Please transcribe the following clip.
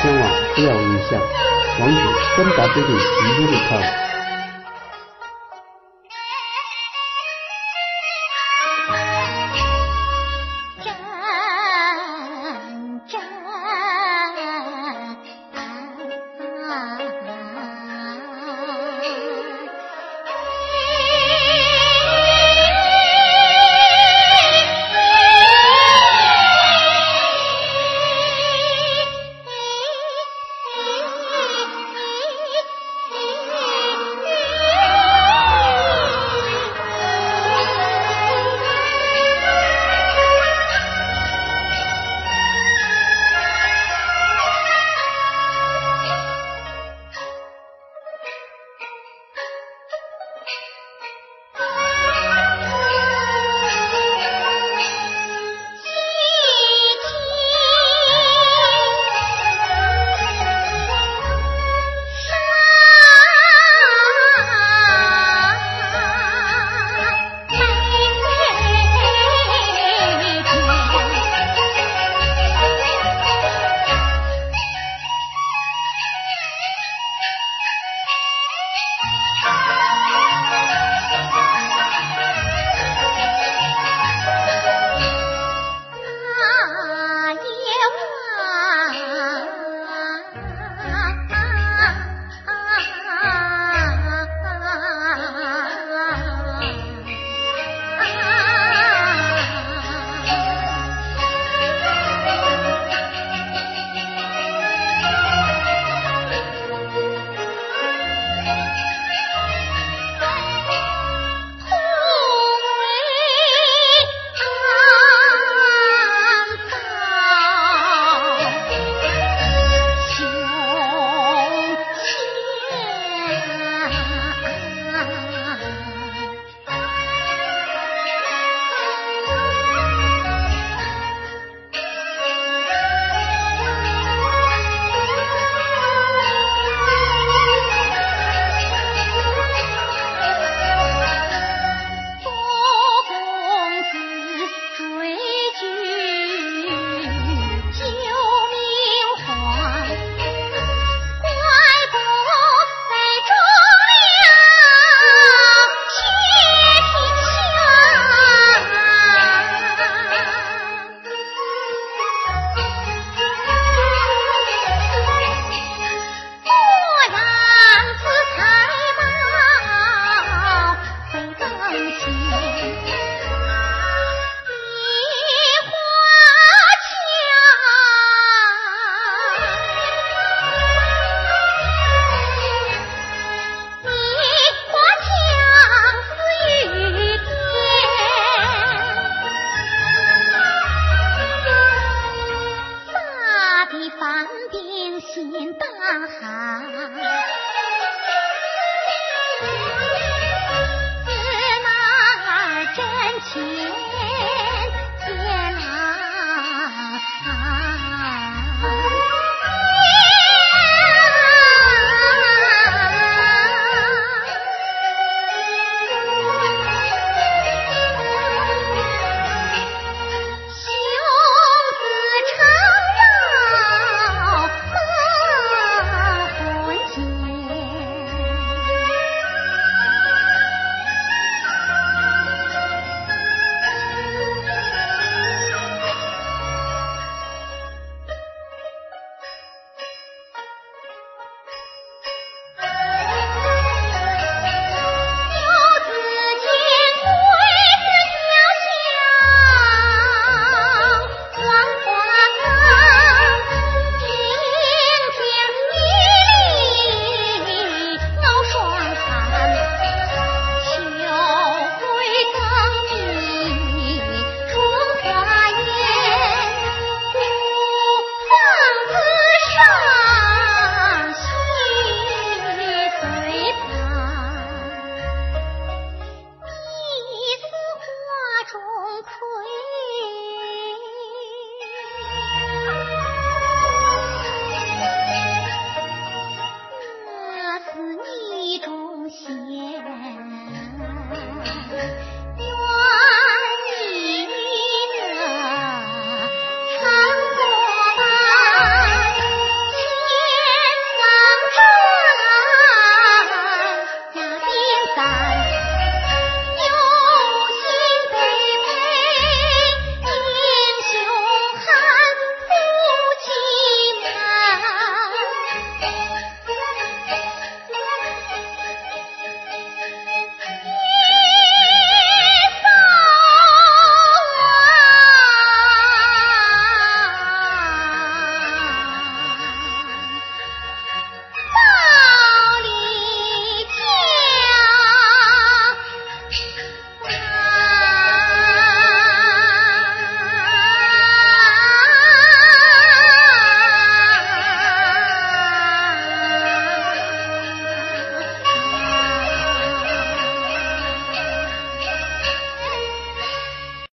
千万不要影响，网址三 w 点一点 com。的犯病心胆寒自那儿真情。